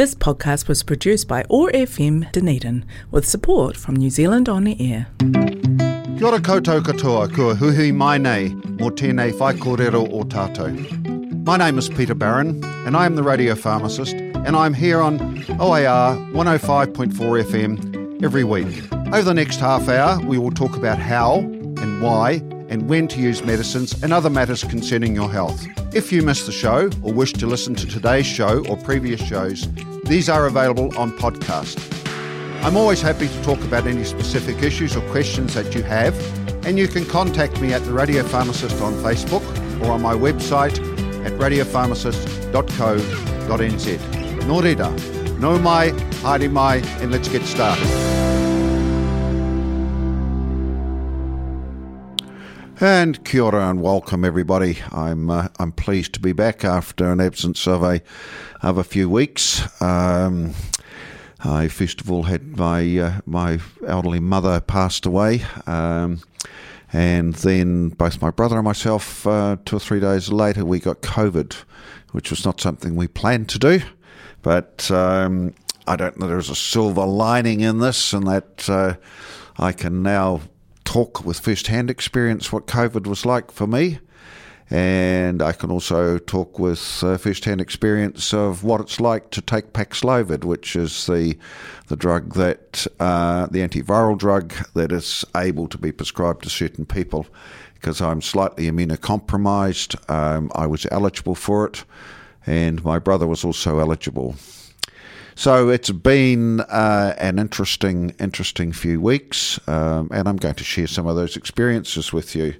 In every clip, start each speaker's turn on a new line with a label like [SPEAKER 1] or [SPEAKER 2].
[SPEAKER 1] This podcast was produced by OAR FM Dunedin with support from New Zealand On Air.
[SPEAKER 2] Kia ora koutou katoa, kua huhui mai nei, mō tēnei whai kōrero o tātou. My name is Peter Barron, and I am the radio pharmacist, and I'm here on OAR 105.4 FM every week. Over the next half hour, we will talk about how and why and when to use medicines and other matters concerning your health. If you missed the show or wish to listen to today's show or previous shows, these are available on podcast. I'm always happy to talk about any specific issues or questions that you have, and you can contact me at the Radio Pharmacist on Facebook or on my website at radiopharmacist.co.nz. Nō reira, no mai, haere mai, and let's get started. And kia ora and welcome everybody. I'm uh, I'm pleased to be back after an absence of a of a few weeks. Um, I first of all had my uh, my elderly mother passed away, um, and then both my brother and myself uh, two or three days later we got COVID, which was not something we planned to do, but um, I don't know. There's a silver lining in this, and that uh, I can now talk with first-hand experience what COVID was like for me, and I can also talk with uh, first-hand experience of what it's like to take Paxlovid, which is the the drug that uh, the antiviral drug that is able to be prescribed to certain people. Because I'm slightly immunocompromised, um, I was eligible for it, and my brother was also eligible. So it's been uh, an interesting, interesting few weeks, um, and I'm going to share some of those experiences with you.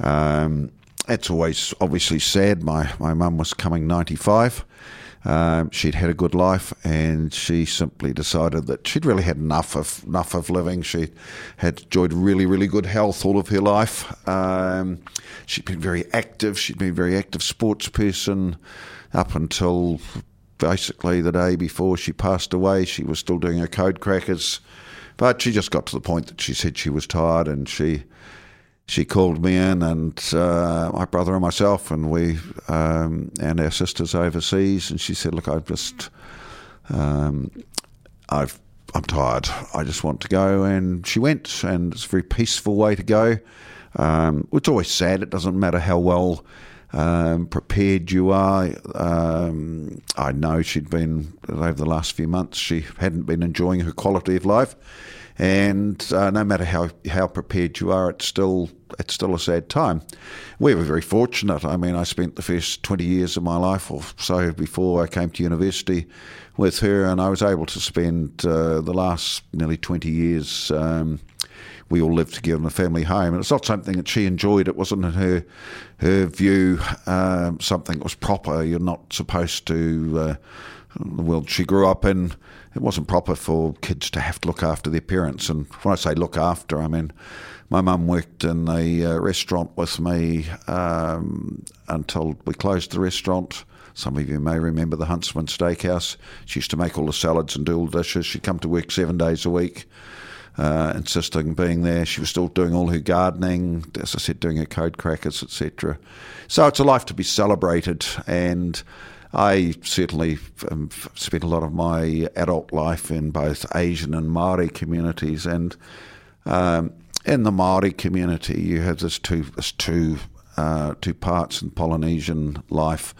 [SPEAKER 2] Um, it's always obviously sad. My my mum was coming 95. Um, she'd had a good life, and she simply decided that she'd really had enough of enough of living. She had enjoyed really, really good health all of her life. Um, she'd been very active. She'd been a very active sports person up until basically the day before she passed away. She was still doing her code crackers, but she just got to the point that she said she was tired, and she she called me in, and uh, my brother and myself, and we um, and our sisters overseas, and she said, "Look, I've just um, I've." I'm tired. I just want to go. And she went, and it's a very peaceful way to go. Um, it's always sad. It doesn't matter how well um, prepared you are. Um, I know she'd been, over the last few months, she hadn't been enjoying her quality of life. And uh, no matter how, how prepared you are, it's still it's still a sad time. We were very fortunate. I mean, I spent the first 20 years of my life or so before I came to university with her, and I was able to spend uh, the last nearly 20 years um, we all lived together in a family home. And it's not something that she enjoyed. It wasn't in her her view um, something that was proper. You're not supposed to. Uh, the world she grew up in, it wasn't proper for kids to have to look after their parents. And when I say look after, I mean my mum worked in a uh, restaurant with me um, until we closed the restaurant. Some of you may remember the Huntsman Steakhouse. She used to make all the salads and do all the dishes. She'd come to work seven days a week uh, insisting being there. She was still doing all her gardening, as I said, doing her code crackers, etc. So it's a life to be celebrated, and I certainly um, spent a lot of my adult life in both Asian and Maori communities, and um, in the Maori community, you have this two this two uh, two parts in Polynesian life.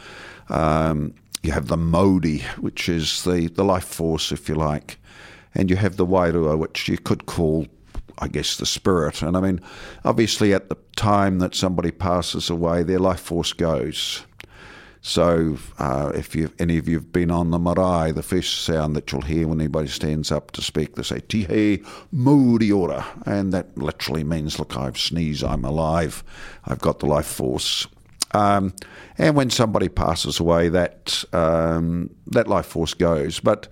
[SPEAKER 2] Um, you have the Mauri, which is the, the life force, if you like, and you have the Wairua, which you could call, I guess, the spirit. And I mean, obviously, at the time that somebody passes away, their life force goes. So, uh, if you any of you have been on the marae, the first sound that you'll hear when anybody stands up to speak, they say "Tihe Muriora," and that literally means, "Look, I've sneezed, I'm alive, I've got the life force." Um, and when somebody passes away, that um, that life force goes. But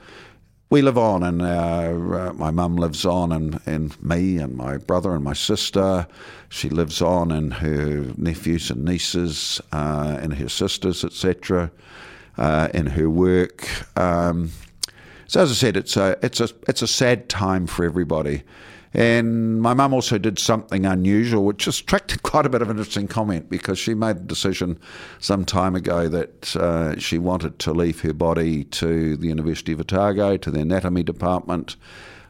[SPEAKER 2] we live on, and uh, my mum lives on, and, and me and my brother and my sister. She lives on, and her nephews and nieces, uh, and her sisters, etc., uh, in her work. Um, so, as I said, it's a it's a it's a sad time for everybody, And my mum also did something unusual, which attracted quite a bit of interesting comment because she made a decision some time ago that uh, she wanted to leave her body to the University of Otago, to the anatomy department,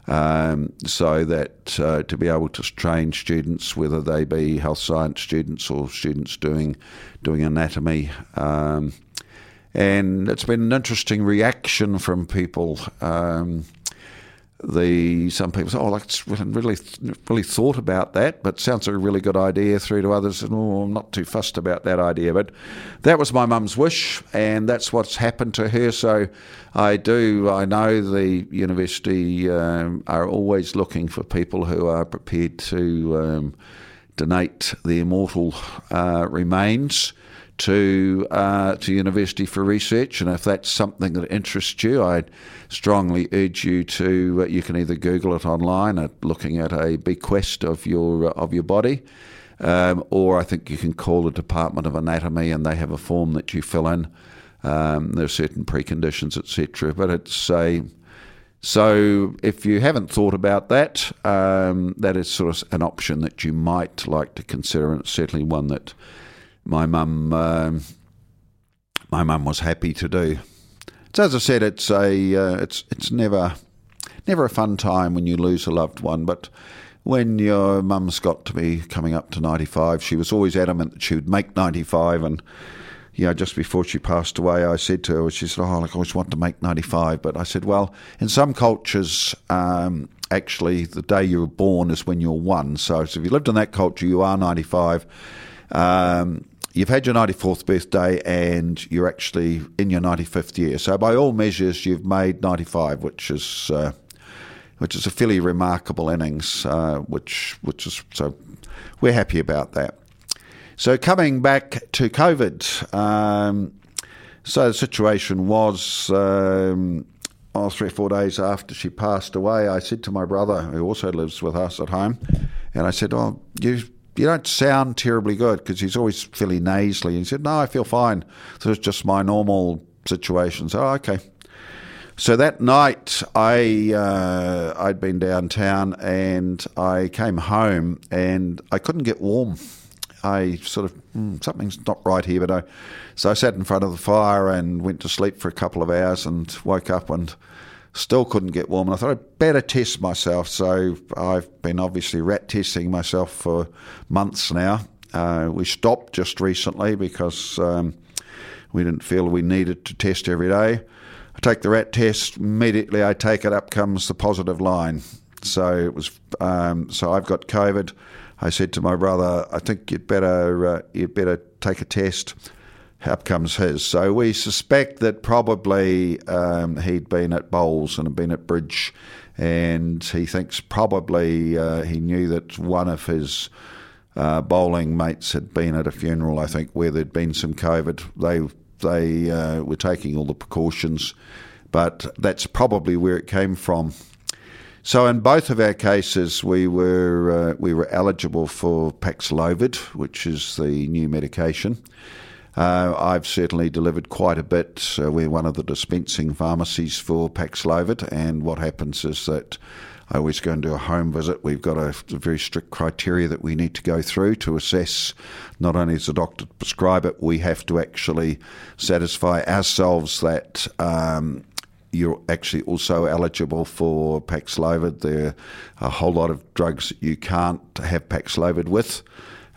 [SPEAKER 2] um, so that uh, to be able to train students, whether they be health science students or students doing doing anatomy. Um, and it's been an interesting reaction from people. Um, the some people say, "Oh, like really, really thought about that," but sounds like a really good idea. Through to others, and oh, I'm not too fussed about that idea. But that was my mum's wish, and that's what's happened to her. So I do. I know the university um, are always looking for people who are prepared to um, donate their mortal uh, remains to uh, to university for research, and if that's something that interests you, I'd strongly urge you to. Uh, you can either Google it online at looking at a bequest of your uh, of your body, um, or I think you can call the Department of Anatomy, and they have a form that you fill in. Um, there are certain preconditions, etc. But it's a so if you haven't thought about that, um, that is sort of an option that you might like to consider, and it's certainly one that my mum um, my mum was happy to do. So as I said, it's a uh, it's it's never never a fun time when you lose a loved one, but when your mum's got to be coming up to 95, she was always adamant that she would make 95 and you know, just before she passed away, I said to her, she said, Oh, I always want to make 95. But I said, Well, in some cultures, um, actually, the day you were born is when you're one. So, so if you lived in that culture, you are 95. Um, you've had your 94th birthday and you're actually in your 95th year. So by all measures, you've made 95, which is uh, which is a fairly remarkable innings. Uh, which which is so we're happy about that. So coming back to COVID, um, so the situation was. Um, oh, three or four days after she passed away, I said to my brother, who also lives with us at home, and I said, "Oh, you you don't sound terribly good because he's always feeling nasally. He said, No, I feel fine. So it's just my normal situation. So, okay. So that night, I uh, I'd been downtown and I came home and I couldn't get warm. I sort of mm, something's not right here, but I so I sat in front of the fire and went to sleep for a couple of hours and woke up and Still couldn't get warm, and I thought I'd better test myself. So I've been obviously RAT testing myself for months now. Uh, we stopped just recently because um, we didn't feel we needed to test every day. I take the RAT test immediately. I take it up comes the positive line. So it was. Um, so I've got COVID. I said to my brother, I think you'd better uh, you'd better take a test up comes his. So we suspect that probably um, he'd been at bowls and had been at bridge, and he thinks probably uh, he knew that one of his uh, bowling mates had been at a funeral. I think where there'd been some COVID. They they uh, were taking all the precautions, but that's probably where it came from. So in both of our cases, we were uh, we were eligible for Paxlovid, which is the new medication. Uh, I've certainly delivered quite a bit. Uh, we're one of the dispensing pharmacies for Paxlovid, and what happens is that I always go and do a home visit. We've got a, a, very strict criteria that we need to go through to assess not only does the doctor prescribe it, we have to actually satisfy ourselves that um, you're actually also eligible for Paxlovid. There are a whole lot of drugs that you can't have Paxlovid with.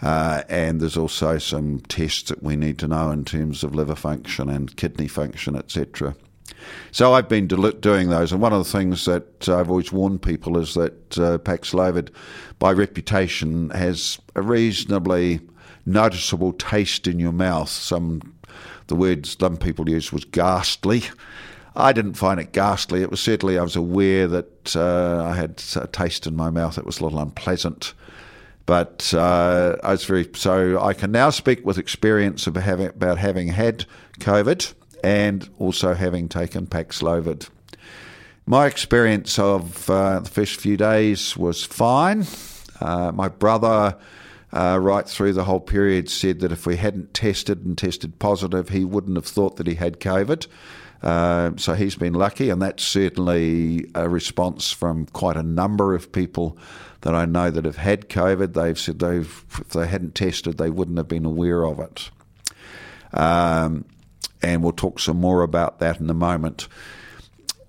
[SPEAKER 2] Uh, and there's also some tests that we need to know in terms of liver function and kidney function, etc. So I've been doing those, and one of the things that I've always warned people is that uh, Paxlovid, by reputation, has a reasonably noticeable taste in your mouth. Some the word some people used was ghastly. I didn't find it ghastly. It was certainly I was aware that uh, I had a taste in my mouth It was a little unpleasant. But uh, I was very so I can now speak with experience about having, about having had COVID and also having taken Paxlovid. My experience of uh, the first few days was fine. Uh, my brother, uh, right through the whole period, said that if we hadn't tested and tested positive, he wouldn't have thought that he had COVID. Uh, so he's been lucky, and that's certainly a response from quite a number of people that I know that have had COVID. They've said they've, if they hadn't tested, they wouldn't have been aware of it. Um, and we'll talk some more about that in a moment.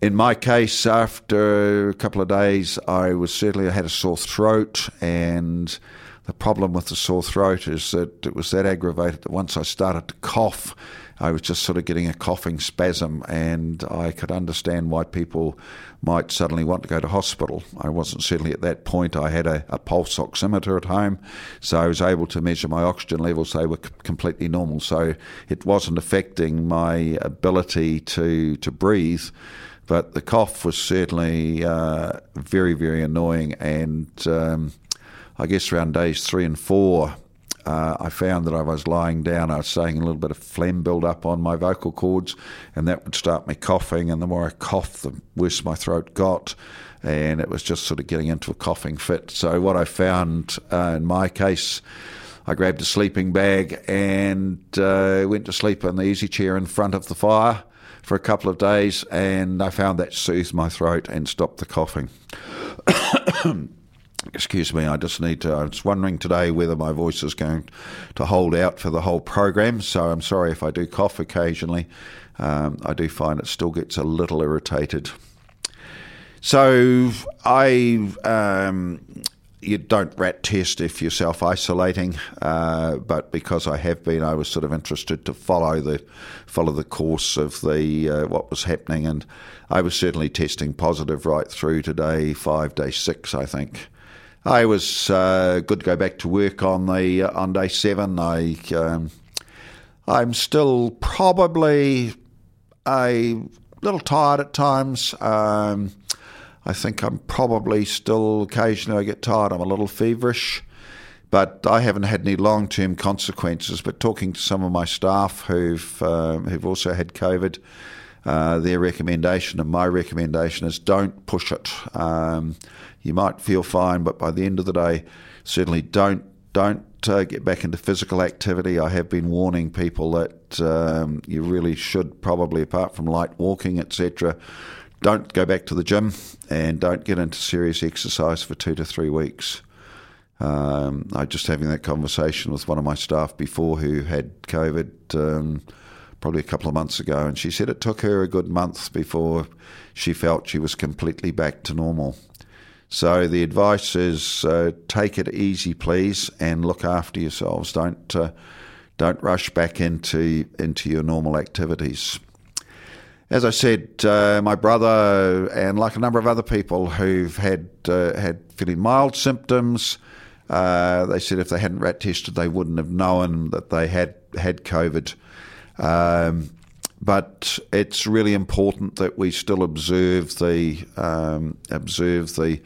[SPEAKER 2] In my case, after a couple of days, I was certainly I had a sore throat, and the problem with the sore throat is that it was that aggravated that once I started to cough, I was just sort of getting a coughing spasm, and I could understand why people might suddenly want to go to hospital. I wasn't certainly at that point. I had a, a pulse oximeter at home, so I was able to measure my oxygen levels. They were c- completely normal, so it wasn't affecting my ability to to breathe. But the cough was certainly uh, very, very annoying, and um, I guess around days three and four, uh, I found that I was lying down, I was saying a little bit of phlegm build up on my vocal cords, and that would start me coughing. And the more I coughed, the worse my throat got. And it was just sort of getting into a coughing fit. So, what I found uh, in my case, I grabbed a sleeping bag and uh, went to sleep in the easy chair in front of the fire for a couple of days, and I found that soothed my throat and stopped the coughing. Excuse me, I just need to. I was wondering today whether my voice is going to hold out for the whole program, so I'm sorry if I do cough occasionally. Um, I do find it still gets a little irritated. So I um, you don't RAT test if you're self isolating, uh, but because I have been, I was sort of interested to follow the follow the course of the uh, what was happening, and I was certainly testing positive right through today, five, day six, I think. I was uh, good to go back to work on the uh, on day seven. I um, I'm still probably a little tired at times. Um, I think I'm probably still occasionally I get tired. I'm a little feverish, but I haven't had any long term consequences. But talking to some of my staff who've um, who've also had COVID, uh, their recommendation and my recommendation is don't push it. Um, you might feel fine, but by the end of the day, certainly don't don't uh, get back into physical activity. I have been warning people that um, you really should probably, apart from light walking, etc., don't go back to the gym and don't get into serious exercise for two to three weeks. Um, I just having that conversation with one of my staff before who had COVID um, probably a couple of months ago, and she said it took her a good month before she felt she was completely back to normal. So the advice is uh, take it easy, please, and look after yourselves. Don't uh, don't rush back into into your normal activities as I said, uh, my brother and like a number of other people who've had uh, had fairly mild symptoms, uh, they said if they hadn't RAT tested, they wouldn't have known that they had had COVID. Um, but it's really important that we still observe the um, observe the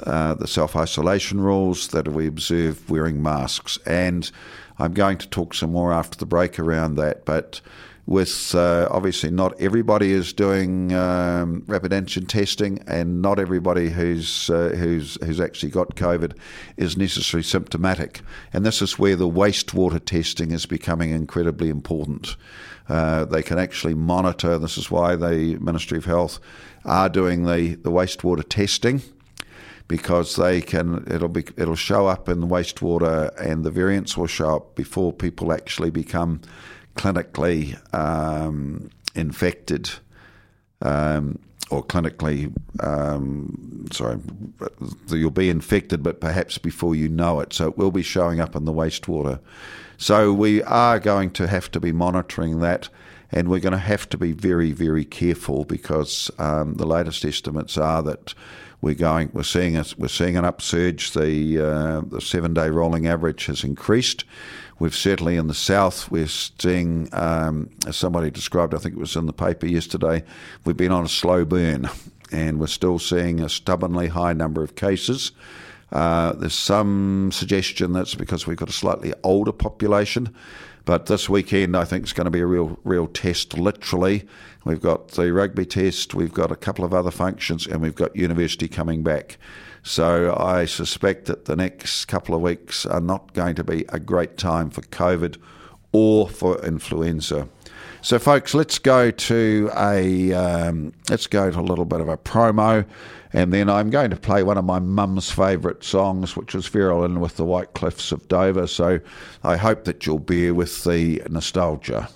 [SPEAKER 2] uh, the self isolation rules, that we observe wearing masks, and I'm going to talk some more after the break around that, but with uh, obviously not everybody is doing um, rapid antigen testing, and not everybody who's uh, who's who's actually got COVID is necessarily symptomatic. And this is where the wastewater testing is becoming incredibly important. Uh, they can actually monitor. This is why the Ministry of Health are doing the, the wastewater testing because they can it'll be it'll show up in the wastewater and the variants will show up before people actually become clinically um, infected um, or clinically, um, sorry, you'll be infected, but perhaps before you know it. So it will be showing up in the wastewater. So we are going to have to be monitoring that. And we're going to have to be very, very careful because um, the latest estimates are that we're going, we're seeing a, we're seeing an upsurge. The uh, the seven day rolling average has increased. We've certainly in the south, we're seeing, um, as somebody described, I think it was in the paper yesterday, we've been on a slow burn and we're still seeing a stubbornly high number of cases. Uh, there's some suggestion that's because we've got a slightly older population. But this weekend, I think, is going to be a real, real test. Literally, we've got the rugby test, we've got a couple of other functions, and we've got university coming back. So I suspect that the next couple of weeks are not going to be a great time for COVID or for influenza. So, folks, let's go to a um, let's go to a little bit of a promo, and then I'm going to play one of my mum's favourite songs, which is Vera Lynn with the White Cliffs of Dover. So, I hope that you'll bear with the nostalgia.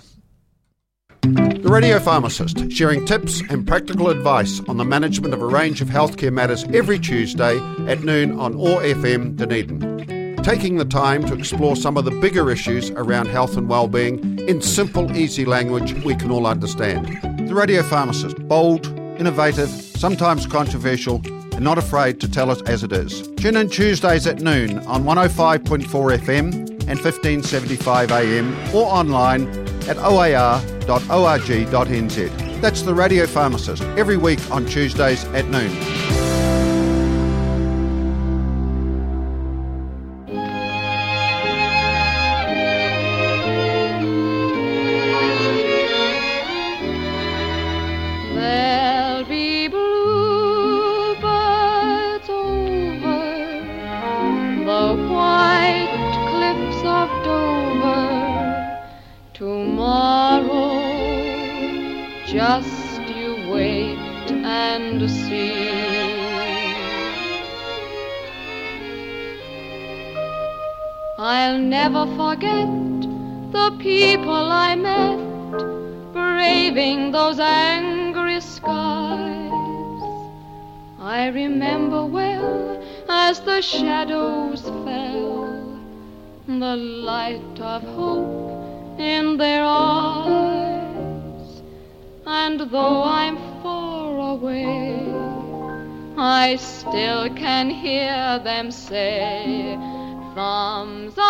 [SPEAKER 3] The Radio Pharmacist, sharing tips and practical advice on the management of a range of healthcare matters every Tuesday at noon on OAR FM Dunedin. Taking the time to explore some of the bigger issues around health and well-being in simple, easy language we can all understand. The Radio Pharmacist, bold, innovative, sometimes controversial, and not afraid to tell us as it is. Tune in Tuesdays at noon on 105.4 FM and 1575 AM or online at oar.org.nz. That's the Radio Pharmacist, every week on Tuesdays at noon.
[SPEAKER 4] The shadows fell, the light of hope in their eyes. And though I'm far away, I still can hear them say, Thumbs up.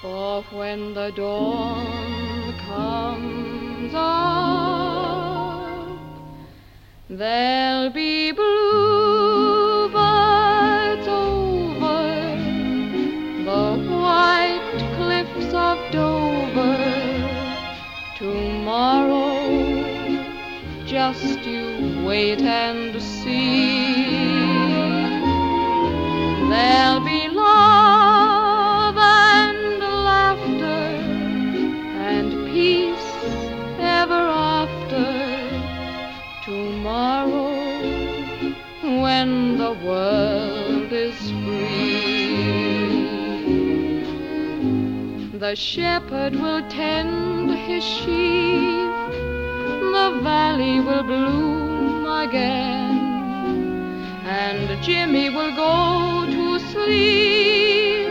[SPEAKER 4] For when the dawn comes up, there'll be bluebirds over the white cliffs of Dover. Tomorrow, just you wait and see. There'll be Tomorrow, when the world is free, the shepherd will tend his sheep, the valley will bloom again and Jimmy will go to sleep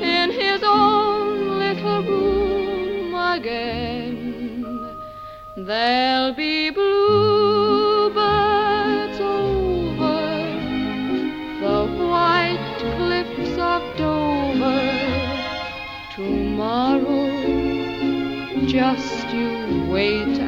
[SPEAKER 4] in his own little room again. There'll be bluebirds Just you wait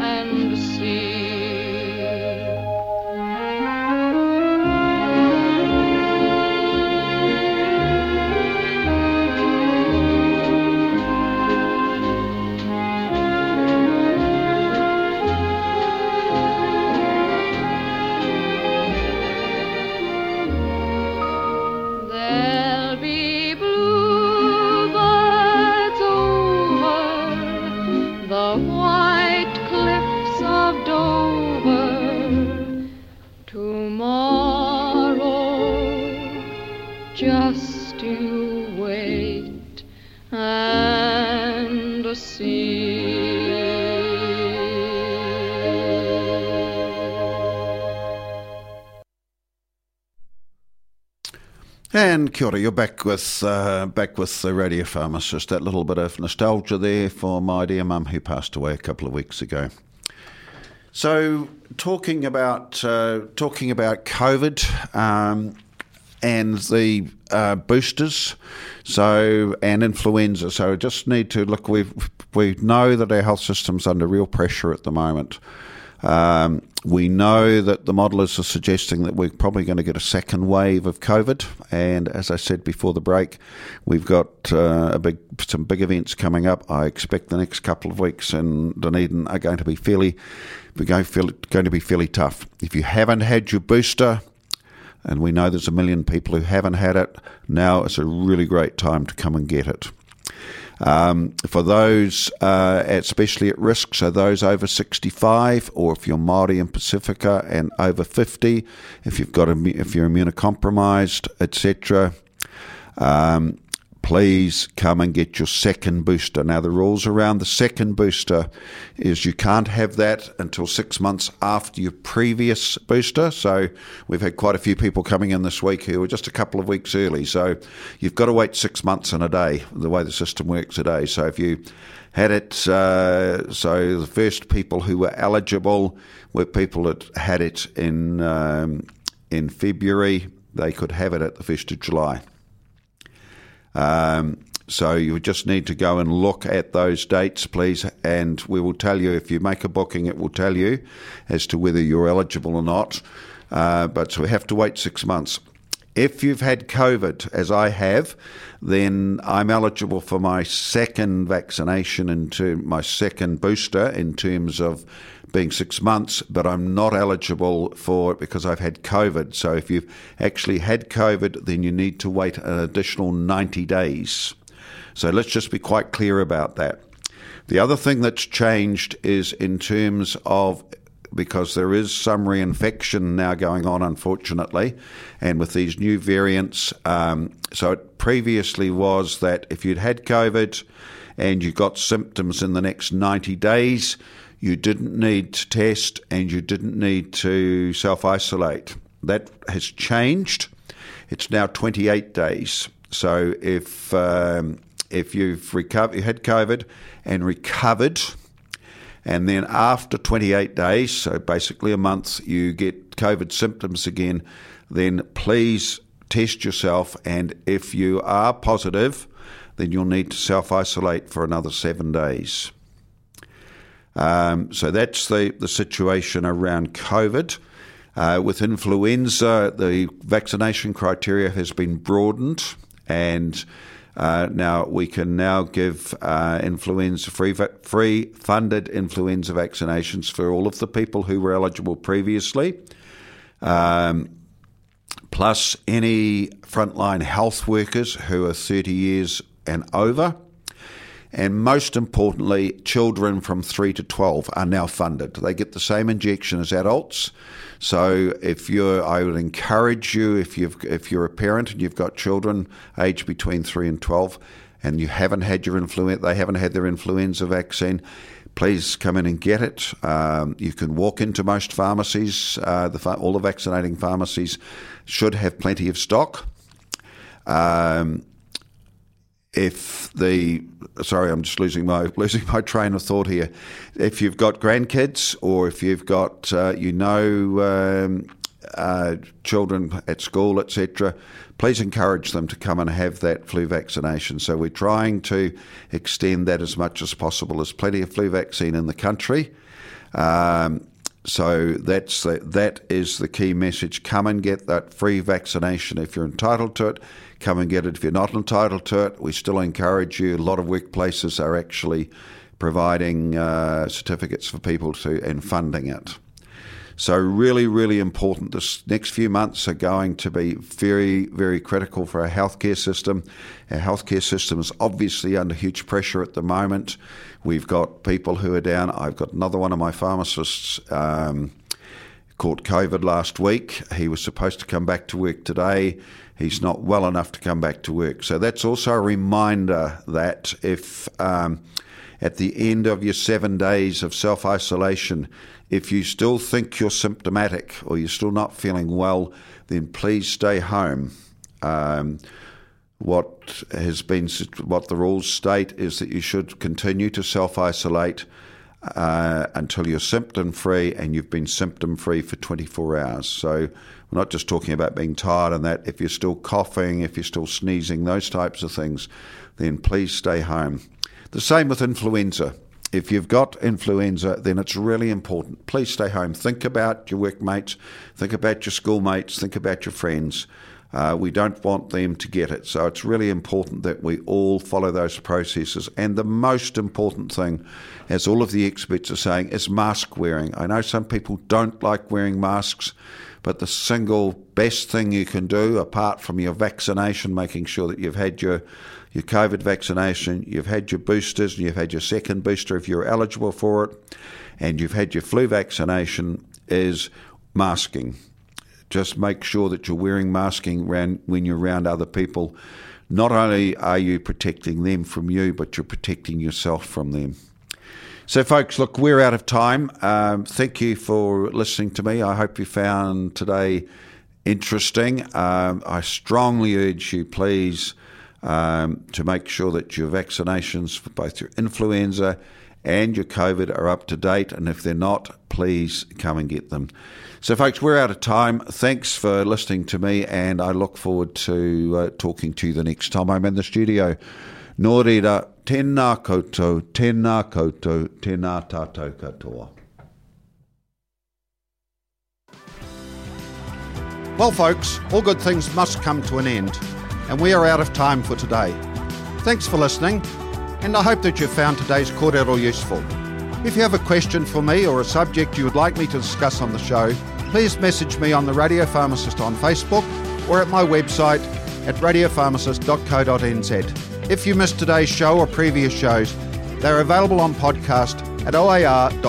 [SPEAKER 4] And
[SPEAKER 2] kia you're back with uh, back with the radio pharmacist. That little bit of nostalgia there for my dear mum who passed away a couple of weeks ago. So, talking about uh, talking about COVID um, and the uh, boosters, so and influenza. So, just need to look. We we know that our health system's under real pressure at the moment. Um, we know that the modelers are suggesting that we're probably going to get a second wave of COVID, and as I said before the break, we've got uh, a big some big events coming up. I expect the next couple of weeks in Dunedin are going to be fairly going to be fairly tough. If you haven't had your booster, and we know there's a million people who haven't had it, now is a really great time to come and get it. Um, for those uh, especially at risk, so those over 65, or if you're Māori and Pacifica and over 50, if you've got if you're immunocompromised, etc. Um, please come and get your second booster. Now, the rules around the second booster is you can't have that until six months after your previous booster. So, we've had quite a few people coming in this week who were just a couple of weeks early. So, you've got to wait six months and a day, the way the system works today. So, if you had it, uh, so the first people who were eligible were people that had it in um, in February. They could have it at the first of July. Um, so you just need to go and look at those dates, please, and we will tell you if you make a booking. It will tell you as to whether you're eligible or not. Uh, but so we have to wait six months. If you've had COVID, as I have, then I'm eligible for my second vaccination into my second booster in terms of being six months, but I'm not eligible for it because I've had COVID. So if you've actually had COVID, then you need to wait an additional 90 days. So let's just be quite clear about that. The other thing that's changed is in terms of because there is some reinfection now going on, unfortunately, and with these new variants. Um, so it previously was that if you'd had COVID and you got symptoms in the next 90 days, you didn't need to test and you didn't need to self isolate. That has changed. It's now 28 days. So if um, if you've recovered, you had COVID and recovered, and then after 28 days, so basically a month, you get COVID symptoms again, then please test yourself. And if you are positive, then you'll need to self isolate for another seven days. Um, so that's the, the situation around COVID. Uh, with influenza, the vaccination criteria has been broadened, and uh, now we can now give uh, influenza free, free funded influenza vaccinations for all of the people who were eligible previously. Um, plus any frontline health workers who are 30 years and over. And most importantly, children from 3 to 12 are now funded. They get the same injection as adults. So if you're, I would encourage you, if, you've, if you're a parent and you've got children aged between 3 and 12 and you haven't had your influenza, they haven't had their influenza vaccine, please come in and get it. Um, you can walk into most pharmacies. Uh, the, all the vaccinating pharmacies should have plenty of stock. Um, if the sorry, I'm just losing my losing my train of thought here. If you've got grandkids, or if you've got uh, you know um, uh, children at school, etc., please encourage them to come and have that flu vaccination. So we're trying to extend that as much as possible. There's plenty of flu vaccine in the country. Um, so that's the, that is the key message. Come and get that free vaccination if you're entitled to it. Come and get it if you're not entitled to it. We still encourage you. A lot of workplaces are actually providing uh, certificates for people to and funding it. So really, really important. This next few months are going to be very, very critical for our healthcare system. Our healthcare system is obviously under huge pressure at the moment. We've got people who are down. I've got another one of my pharmacists. Um, caught COVID last week. He was supposed to come back to work today. He's not well enough to come back to work. So that's also a reminder that if um, at the end of your seven days of self isolation, if you still think you're symptomatic or you're still not feeling well, then please stay home. Um, what has been what the rules state is that you should continue to self isolate uh, until you're symptom free and you've been symptom free for 24 hours. So we're not just talking about being tired and that. If you're still coughing, if you're still sneezing, those types of things, then please stay home. The same with influenza. If you've got influenza, then it's really important. Please stay home. Think about your workmates, think about your schoolmates, think about your friends. Uh, we don't want them to get it. So it's really important that we all follow those processes. And the most important thing, as all of the experts are saying, is mask wearing. I know some people don't like wearing masks, but the single best thing you can do, apart from your vaccination, making sure that you've had your your COVID vaccination, you've had your boosters, and you've had your second booster if you're eligible for it, and you've had your flu vaccination, is masking. Just make sure that you're wearing masking when you're around other people. Not only are you protecting them from you, but you're protecting yourself from them. So, folks, look, we're out of time. Um, thank you for listening to me. I hope you found today interesting. Um, I strongly urge you, please, um, to make sure that your vaccinations for both your influenza and your COVID are up to date. And if they're not, please come and get them. So, folks, we're out of time. Thanks for listening to me, and I look forward to uh, talking to you the next time I'm in the studio. Nō tēnā koutou, tēnā koutou, tēnā tātou katoa.
[SPEAKER 3] Well, folks, all good things must come to an end, and we are out of time for today. Thanks for listening, and I hope that you found today's kōrero useful. If you have a question for me or a subject you would like me to discuss on the show, please message me on the Radio Pharmacist on Facebook or at my website at radiopharmacist.co.nz. If you missed today's show or previous shows, they're available on podcast at oar.org.nz.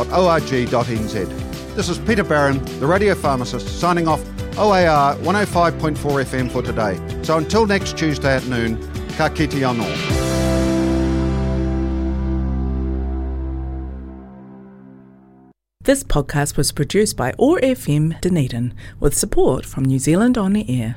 [SPEAKER 3] This is Peter Barron, the radio pharmacist, signing off OAR 105.4 FM for today. So until next Tuesday at noon, ka kite anō.
[SPEAKER 1] This podcast was produced by OAR FM Dunedin with support from New Zealand On the Air.